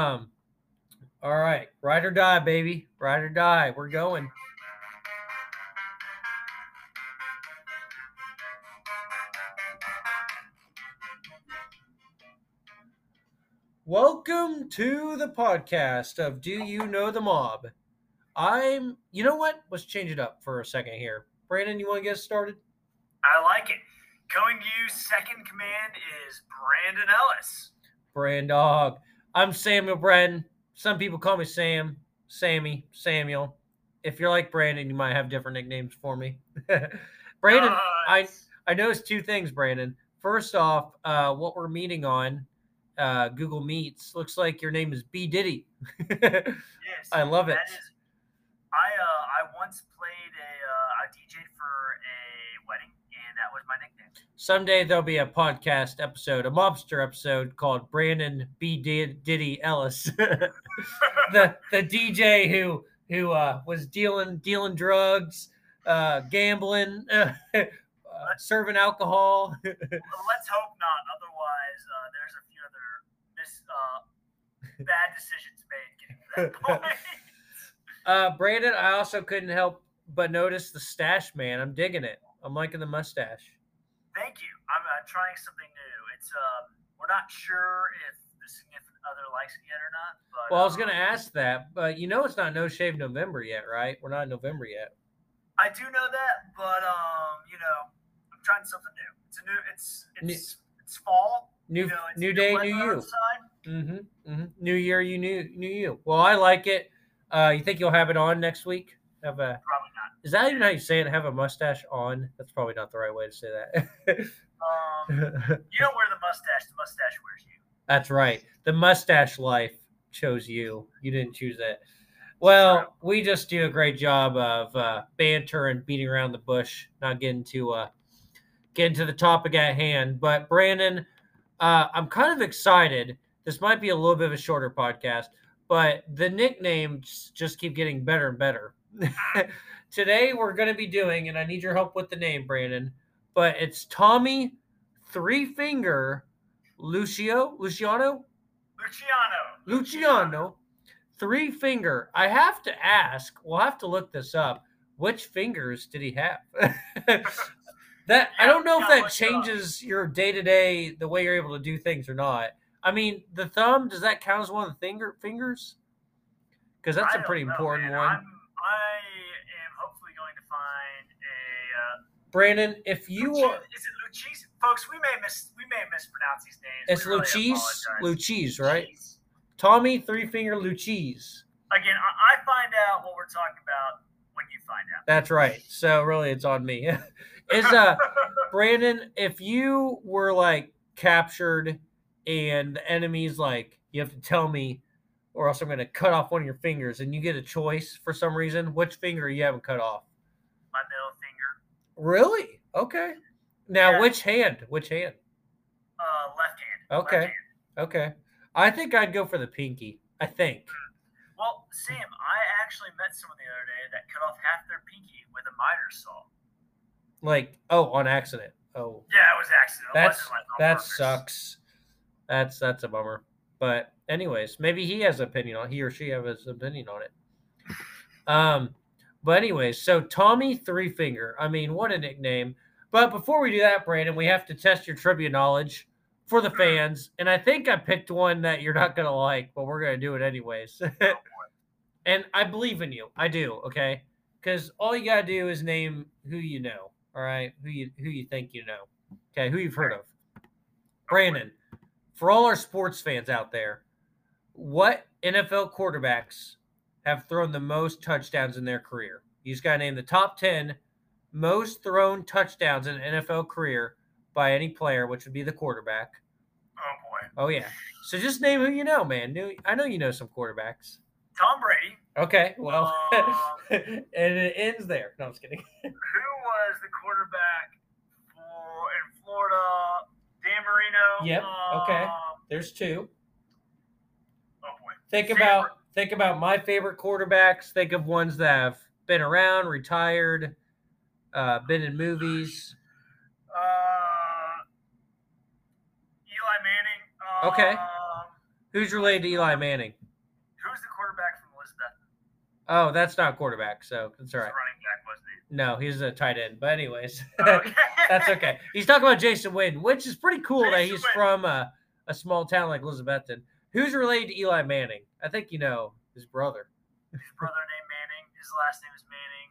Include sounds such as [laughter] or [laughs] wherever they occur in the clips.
Um, all right, ride or die, baby, ride or die. We're going. Welcome to the podcast of Do You Know the Mob? I'm, you know what? Let's change it up for a second here. Brandon, you want to get started? I like it. Coming to you, second command is Brandon Ellis. Brand Dog. I'm Samuel Brennan. Some people call me Sam, Sammy, Samuel. If you're like Brandon, you might have different nicknames for me. [laughs] Brandon, I Nice. I noticed two things, Brandon. First off, uh, what we're meeting on uh, Google Meets looks like your name is B Diddy. [laughs] yes, I love it. Is, was my nickname. Someday there'll be a podcast episode, a mobster episode called Brandon B Diddy Ellis, [laughs] the the DJ who who uh, was dealing dealing drugs, uh, gambling, [laughs] uh, serving alcohol. [laughs] Let's hope not. Otherwise, uh, there's a few other mis- uh, bad decisions made getting to that point. Uh, Brandon, I also couldn't help but notice the stash man. I'm digging it. I'm liking the mustache. Thank you. I'm uh, trying something new. It's um, we're not sure if the significant other likes it yet or not. But Well, I was um, gonna ask that, but you know it's not No Shave November yet, right? We're not in November yet. I do know that, but um, you know, I'm trying something new. It's a new. It's New- it's it's fall. New you know, it's new day, new you. Mm-hmm, mm-hmm. New year, you new new you. Well, I like it. Uh, you think you'll have it on next week? Have a Probably. Is that even how you say it? Have a mustache on? That's probably not the right way to say that. Um, [laughs] you don't wear the mustache. The mustache wears you. That's right. The mustache life chose you. You didn't choose it. Well, we just do a great job of uh, banter and beating around the bush, not getting to uh, getting to the topic at hand. But Brandon, uh, I'm kind of excited. This might be a little bit of a shorter podcast, but the nicknames just keep getting better and better. [laughs] Today we're going to be doing, and I need your help with the name, Brandon. But it's Tommy Three Finger Lucio Luciano Luciano. Luciano Three Finger. I have to ask. We'll have to look this up. Which fingers did he have? [laughs] that I don't know if that changes your day to day the way you're able to do things or not. I mean, the thumb does that count as one of the finger fingers? Because that's I a pretty know, important man. one. I'm, I am hopefully going to find a. Uh, Brandon, if you Luci- are, is it Luchis? Folks, we may miss we may mispronounce these names. it's We really Luchis, right? Luchis. Tommy Three Finger Luchis. Again, I, I find out what we're talking about when you find out. That's right. So really, it's on me. [laughs] Is uh [laughs] Brandon, if you were like captured and the enemy's like, you have to tell me, or else I'm going to cut off one of your fingers, and you get a choice for some reason, which finger you haven't cut off? my middle Really? Okay. Now, Yeah. which hand? Which hand? uh, left hand. Okay. Left hand. Okay. I think I'd go for the pinky. I think. Well, Sam, I actually met someone the other day that cut off half their pinky with a miter saw. Like, oh, on accident. Oh, Yeah, it was accident. It that's like, that purpose. sucks. That's that's a bummer. But anyways, maybe he has an opinion on he or she has his opinion on it. Um, but anyways, so Tommy Three Finger. I mean, what a nickname. But before we do that, Brandon, we have to test your trivia knowledge for the fans. And I think I picked one that you're not gonna like, but we're gonna do it anyways. [laughs] and I believe in you. I do, okay? Because all you gotta do is name who you know. All right, who you who you think you know. Okay, who you've heard of. Brandon, for all our sports fans out there, what NFL quarterbacks have thrown the most touchdowns in their career? You just got to name the top 10 most thrown touchdowns in an NFL career by any player, which would be the quarterback. Oh boy, Oh, yeah. So just name who you know, man. I know you know some quarterbacks. Tom Brady. Okay, well, [laughs] Um, and it ends there. No, I'm just kidding. [laughs] Who was the quarterback for in Florida? Dan Marino. Yep, okay. Um, There's two. oh boy. Think Favorite- about think about my favorite quarterbacks. Think of ones that have been around, retired, uh, been in movies. Uh, Eli Manning. Okay. Um, Who's related to Eli Manning? Who's the quarterback from Elizabeth? Oh, that's not quarterback, so that's all He's right. a running back, wasn't he? No, he's a tight end. But anyways, [laughs] Okay. that's okay. He's talking about Jason Witten, which is pretty cool that he's Witten. from a, a small town like Elizabethton. Who's related to Eli Manning? I think you know his brother. His brother named Manning. His last name is Manning.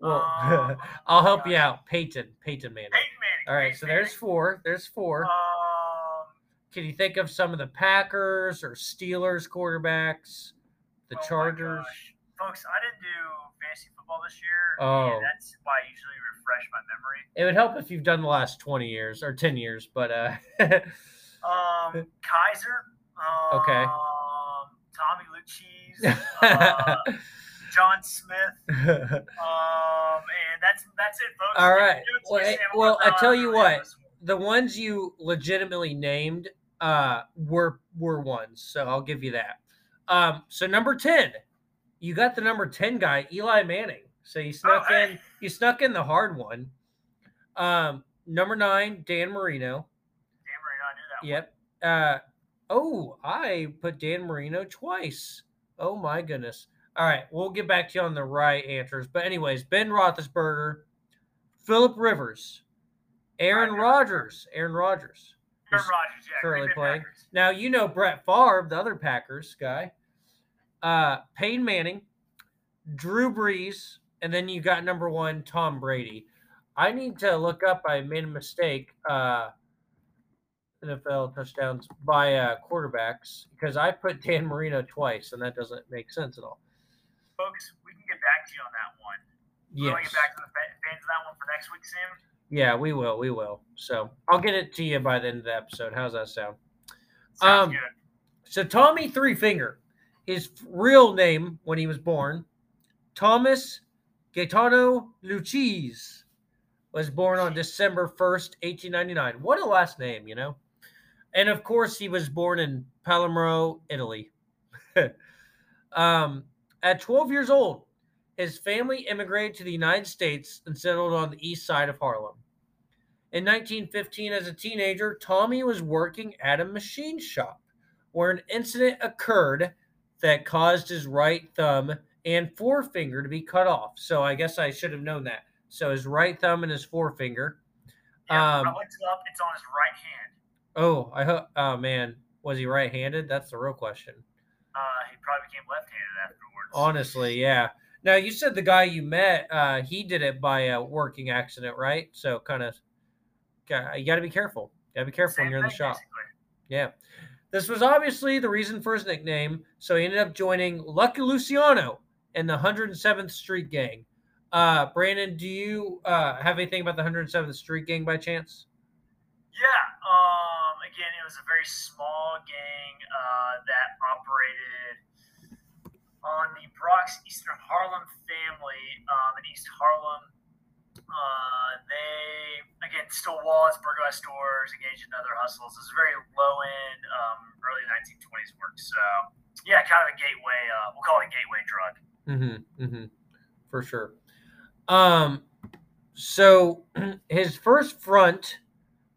Well, Um, [laughs] I'll help you out. Peyton. Peyton Manning. Peyton Manning. All right, Peyton so there's Manning. four. There's four. Um, Can you think of some of the Packers or Steelers quarterbacks? The oh Chargers. Folks, I didn't do fantasy football this year. Oh. that's why I usually refresh my memory. It would help if you've done the last 20 years or 10 years, but uh [laughs] Um, Kaiser. Um, Okay. Tommy Luchis. [laughs] Uh, John Smith. Um, and that's that's it, folks. All right. to Well, eh, well, I Uh, tell you what. was- the ones you legitimately named uh were were ones, so I'll give you that. Um so number 10. You got the number 10 guy, Eli Manning. So you snuck hey. in you snuck in the hard one. Um number 9, Dan Marino. Damn right, I knew that. one. Yep. Uh oh, I put Dan Marino twice. Oh my goodness. All right, we'll get back to you on the right answers. But anyways, Ben Roethlisberger, Philip Rivers, Aaron. Rodgers, Aaron Rodgers. Aaron Rodgers, yeah, currently playing. Packers. Now you know Brett Favre, the other Packers guy. Uh, Peyton Manning, Drew Brees, and then you got number one Tom Brady. I need to look up. I made a mistake. Uh, NFL touchdowns by uh, quarterbacks because I put Dan Marino twice, and that doesn't make sense at all. Folks, we can get back to you on that one. We want to Yes. get back to the fans of that one for next week, Sam. Yeah, we will. We will. So I'll get it to you by the end of the episode. How's that sound? Sounds Um, good. So Tommy Three Finger, his real name when he was born, Thomas Gaetano Luchis, was born on December 1st, 1899. What a last name, you know? And of course, he was born in Palermo, Italy. [laughs] um, at 12 years old, his family immigrated to the United States and settled on the east side of Harlem. In 1915, as a teenager, Tommy was working at a machine shop where an incident occurred that caused his right thumb and forefinger to be cut off. So I guess I should have known that. So his right thumb and his forefinger. Yeah, um, I looked it up. It's on his right hand. Oh, I hope. Oh man, was he right-handed? That's the real question. Uh, he probably became left-handed afterwards. Honestly, yeah. Now you said the guy you met, uh, he did it by a working accident, right? So kind of, you got to be careful. Got to be careful Same when you're in the shop. basically. Yeah. This was obviously the reason for his nickname, so he ended up joining Lucky Luciano and the 107th Street Gang. Uh, Brandon, do you uh, have anything about the 107th Street Gang by chance? Yeah. Um. Again, it was a very small gang uh, that operated on the Bronx Eastern Harlem family um, in East Harlem. Uh, they again stole wallets, burglarized stores, engaged in other hustles. It was a very low end, um, early 1920s work. So yeah, kind of a gateway. Uh, we'll call it a gateway drug. Mm-hmm. Mm-hmm. For sure. Um, so [clears throat] his first front,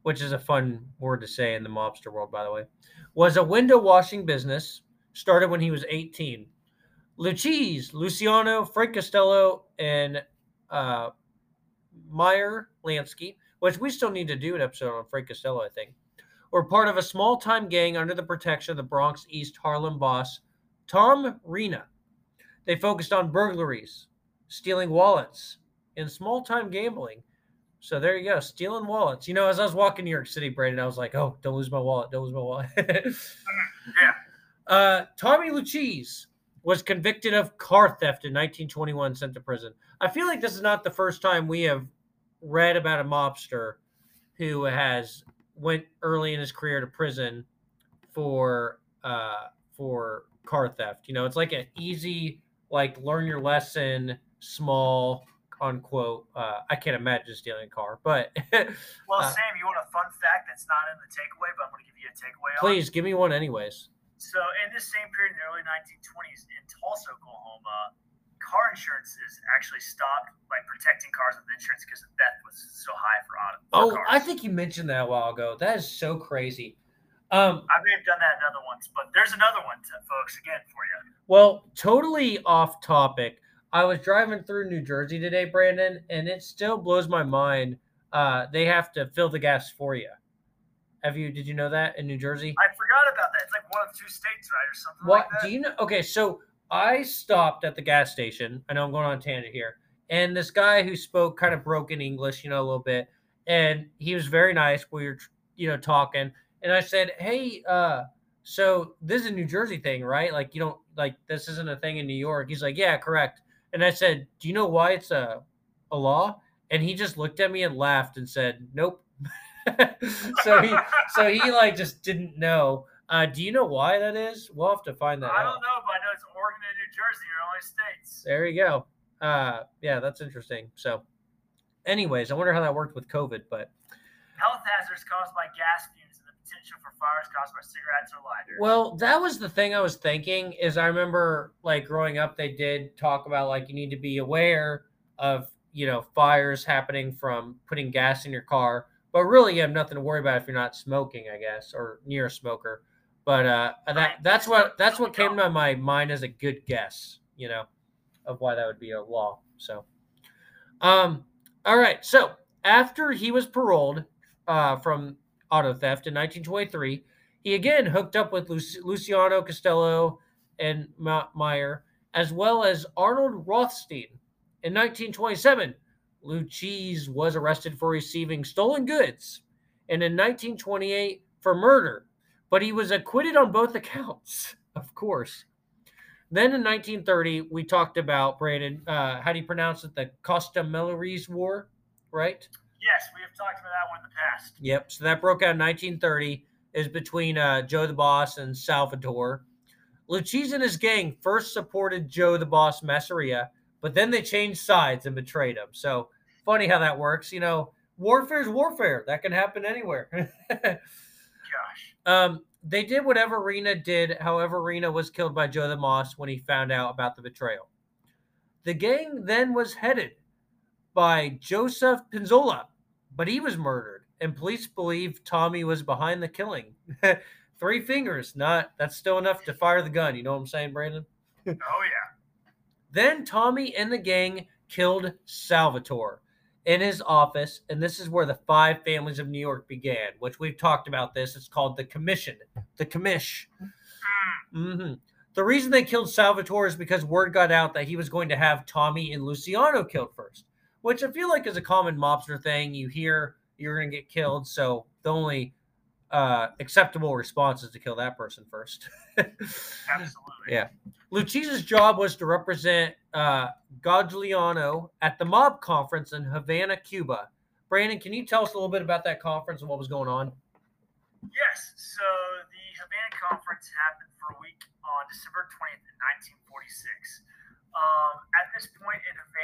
which is a fun word to say in the mobster world, by the way, was a window washing business. Started when he was 18. Luchis, Luciano, Frank Costello, and uh, Meyer Lansky, which we still need to do an episode on Frank Costello, I think, were part of a small time gang under the protection of the Bronx East Harlem boss, Tom Reina. They focused on burglaries, stealing wallets, and small time gambling. So there you go, stealing wallets. You know, as I was walking New York City, Brandon, I was like, oh, don't lose my wallet, don't lose my wallet. [laughs] Yeah. [laughs] Uh, Tommy Lucchese was convicted of car theft in 1921, sent to prison. I feel like this is not the first time we have read about a mobster who has went early in his career to prison for uh, for car theft. You know, it's like an easy, like learn your lesson, small unquote. Uh, I can't imagine stealing a car, but [laughs] Well, Uh, Sam, you want a fun fact that's not in the takeaway, but I'm going to give you a takeaway on. please give me one, anyways. So, in this same period in the early 1920s in Tulsa, Oklahoma, car insurance is actually stopped, like protecting cars with insurance because the theft was so high for auto. for Oh, cars. I think you mentioned that a while ago. That is so crazy. Um, I may have done that another once, but there's another one, to, folks, again for you. Well, totally off topic. I was driving through New Jersey today, Brandon, and it still blows my mind. Uh, they have to fill the gas for you. Have you? Did you know that in New Jersey? I forgot about that. It's like one of two states, right, or something What like that. do you know? Okay, so I stopped at the gas station. I know I'm going on a tangent here, and this guy who spoke kind of broken English, you know, a little bit, and he was very nice. We were, you know, talking, and I said, "Hey, uh, so this is a New Jersey thing, right? Like, you don't like this isn't a thing in New York." He's like, "Yeah, correct." And I said, "Do you know why it's a a law?" And he just looked at me and laughed and said, "Nope." [laughs] so he so he like just didn't know. Uh, do you know why that is? We'll have to find that I out. don't know, but I know it's Oregon and New Jersey are only states. There you go. Uh, yeah, that's interesting. So, anyways, I wonder how that worked with COVID. But Health hazards caused by gas fumes potential for fires caused by cigarettes or lighters. well, that was the thing I was thinking. Is I remember like growing up, they did talk about like you need to be aware of you know fires happening from putting gas in your car, but really you have nothing to worry about if you're not smoking, I guess, or near a smoker. But uh, that that's what that's what came to my mind as a good guess, you know, of why that would be a law. So, um, all right. So after he was paroled uh, from auto theft in 1923, he again hooked up with Luci- Luciano Costello and Meyer, as well as Arnold Rothstein. In 1927, Lucchese was arrested for receiving stolen goods, and in 1928 for murder, but he was acquitted on both [laughs] accounts, of course. Then in 1930, we talked about Brandon. Uh, how do you pronounce it? The Castellammarese War, right? Yes, we have talked about that one in the past. Yep. So that broke out in 1930. Is between uh, Joe the Boss and Salvatore. Lucchese and his gang first supported Joe the Boss Masseria, but then they changed sides and betrayed him. So funny how that works. You know, warfare is warfare. That can happen anywhere. [laughs] Gosh. um, they did whatever Reina did. However, Reina was killed by Joe the Moss when he found out about the betrayal. The gang then was headed by Joseph Pinzolo, but he was murdered, and police believe Tommy was behind the killing. [laughs] Three fingers, not that's still enough to fire the gun. You know what I'm saying, Brandon? Oh yeah. Then Tommy and the gang killed Salvatore in his office, and this is where the five families of New York began, which we've talked about this. It's called the Commission, the Commish. hmm The reason they killed Salvatore is because word got out that he was going to have Tommy and Luciano killed first, which I feel like is a common mobster thing. You hear you're going to get killed, so the only uh, acceptable response is to kill that person first. [laughs] Absolutely. Yeah. Lucisa's job was to represent uh, Gagliano at the mob conference in Havana, Cuba. Brandon, can you tell us a little bit about that conference and what was going on? Yes. So the Havana Conference happened for a week on December 20th, 1946. Um, at this point in Havana,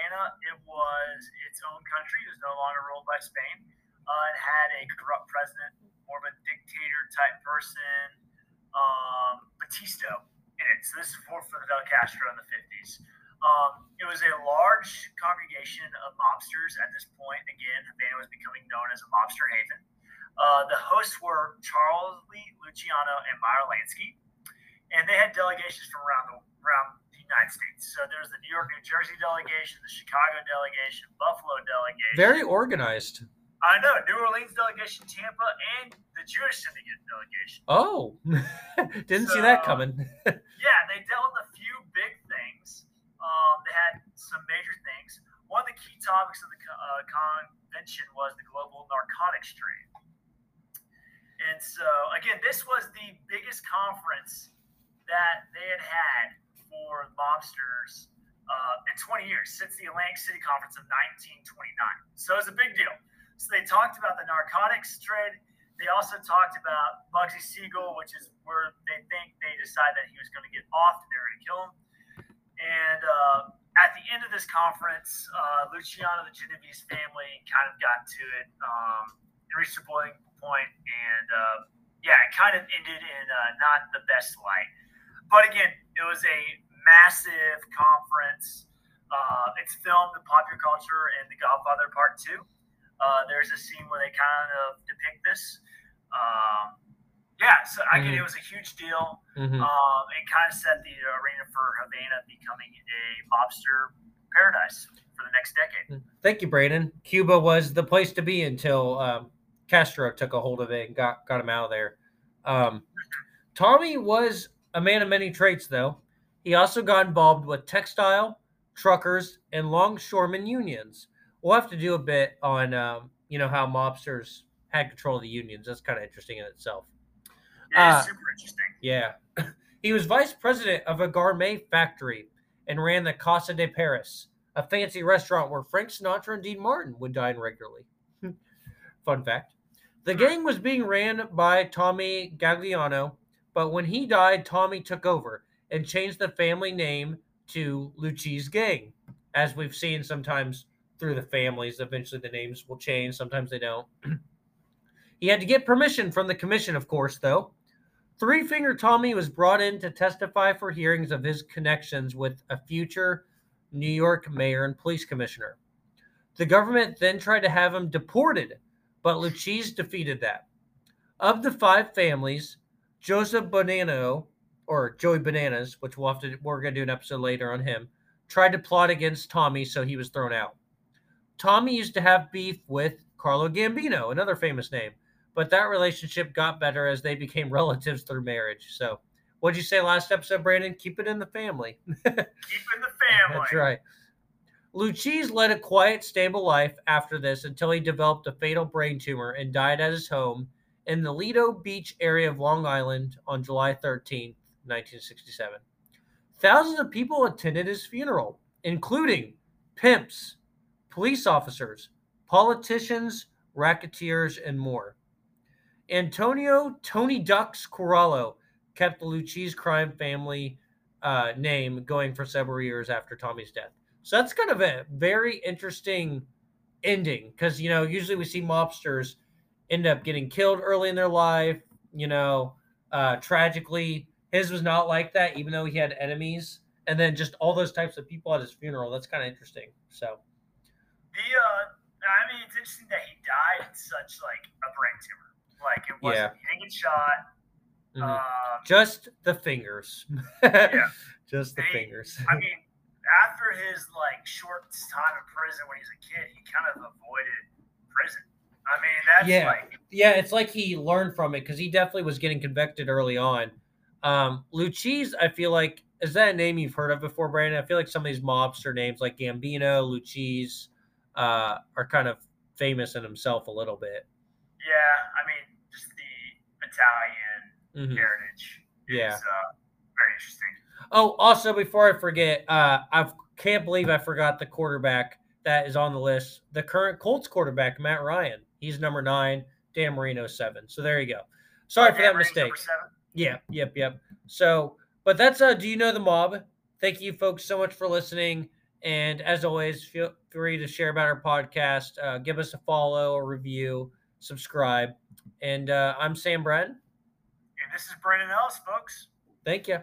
its own country. It was no longer ruled by Spain. Uh, it had a corrupt president, more of a dictator type person, um, Batista, in it. So this is before Fidel Castro in the 50s. Um, it was a large congregation of mobsters at this point. Again, Havana was becoming known as a mobster haven. Uh, the hosts were Charles Lee Luciano and Meyer Lansky, and they had delegations from around the States. So there's the New York, New Jersey delegation, the Chicago delegation, Buffalo delegation. Very organized. I know New Orleans delegation, Tampa, and the Jewish syndicate delegation. Oh, [laughs] didn't see that coming. [laughs] Yeah, they dealt with a few big things. Um, they had some major things. One of the key topics of the uh, convention was the global narcotics trade. And so, again, this was the biggest conference that they had had for mobsters uh, in 20 years since the Atlantic City Conference of 1929. So it was a big deal. So they talked about the narcotics trade. They also talked about Bugsy Siegel, which is where they think they decided that he was going to get off and they were going to kill him. And uh, at the end of this conference, uh, Luciano, the Genovese family, kind of got to it. Um, it reached a boiling point. point, and uh, yeah, it kind of ended in uh, not the best light. But again, it was a massive conference. Uh, it's filmed in popular culture in The Godfather Part Two. Uh, there's a scene where they kind of depict this. Um, Yeah, so I Mhm. it was a huge deal. Mhm. Um, it kind of set the arena for Havana becoming a mobster paradise for the next decade. Thank you, Brandon. Cuba was the place to be until um, Castro took a hold of it and got got him out of there. Um, Tommy was a man of many traits, though. He also got involved with textile, truckers, and longshoremen unions. We'll have to do a bit on, um, you know, how mobsters had control of the unions. That's kind of interesting in itself. Yeah, Uh, super interesting. Yeah. [laughs] he was vice president of a gourmet factory and ran the Casa de Paris, a fancy restaurant where Frank Sinatra and Dean Martin would dine regularly. [laughs] Fun fact. The gang was being ran by Tommy Gagliano, but when he died, Tommy took over and changed the family name to Lucci's Gang. As we've seen sometimes through the families, eventually the names will change, sometimes they don't. [clears throat] he had to get permission from the commission, of course, though. Three Finger Tommy was brought in to testify for hearings of his connections with a future New York mayor and police commissioner. The government then tried to have him deported, but Luchis defeated that. Of the five families, Joseph Bonanno, or Joey Bananas, which we'll have to, we're going to do an episode later on him, tried to plot against Tommy, so he was thrown out. Tommy used to have beef with Carlo Gambino, another famous name but that relationship got better as they became [laughs] relatives through marriage. So, what'd you say last episode, Brandon? Keep it in the family. [laughs] Keep in the family. That's right. Lucchese led a quiet, stable life after this until he developed a fatal brain tumor and died at his home in the Lido Beach area of Long Island on July 13, 1967. Thousands of people attended his funeral, including pimps, police officers, politicians, racketeers, and more. Antonio Tony Ducks Corallo kept the Lucchese crime family uh, name going for several years after Tommy's death. So that's kind of a very interesting ending because, you know, usually we see mobsters end up getting killed early in their life, you know, uh, tragically. His was not like that, even though he had enemies. And then just all those types of people at his funeral. That's kind of interesting. So, The uh, I mean, it's interesting that he died in such like a brain tumor. Like it wasn't. Yeah. He didn't get shot. mhm. Um, just the fingers. Yeah. [laughs] Just the They- fingers. I mean, after his like short time in prison when he was a kid, he kind of avoided prison. I mean, that's Yeah. like Yeah, it's like he learned from it because he definitely was getting convicted early on. Um, I feel like, is that a name you've heard of before, Brandon? I feel like some of these mobster names like Gambino, Luchis, uh, are kind of famous in himself a little bit. yeah. I mean, just the Italian Mhm. heritage. Yeah. Is, uh, very interesting. Oh, also before I forget, uh, I can't believe I forgot the quarterback that is on the list. The current Colts quarterback, Matt Ryan. He's number nine. Dan Marino seven. So there you go. Sorry for that Cameron's mistake. Yeah, yep, yep. So, but that's uh do you know the mob? Thank you folks so much for listening. And as always, feel free to share about our podcast, uh, give us a follow, a review, subscribe. And uh, I'm Sam Brad. And this is Brandon Ellis, folks. Thank you.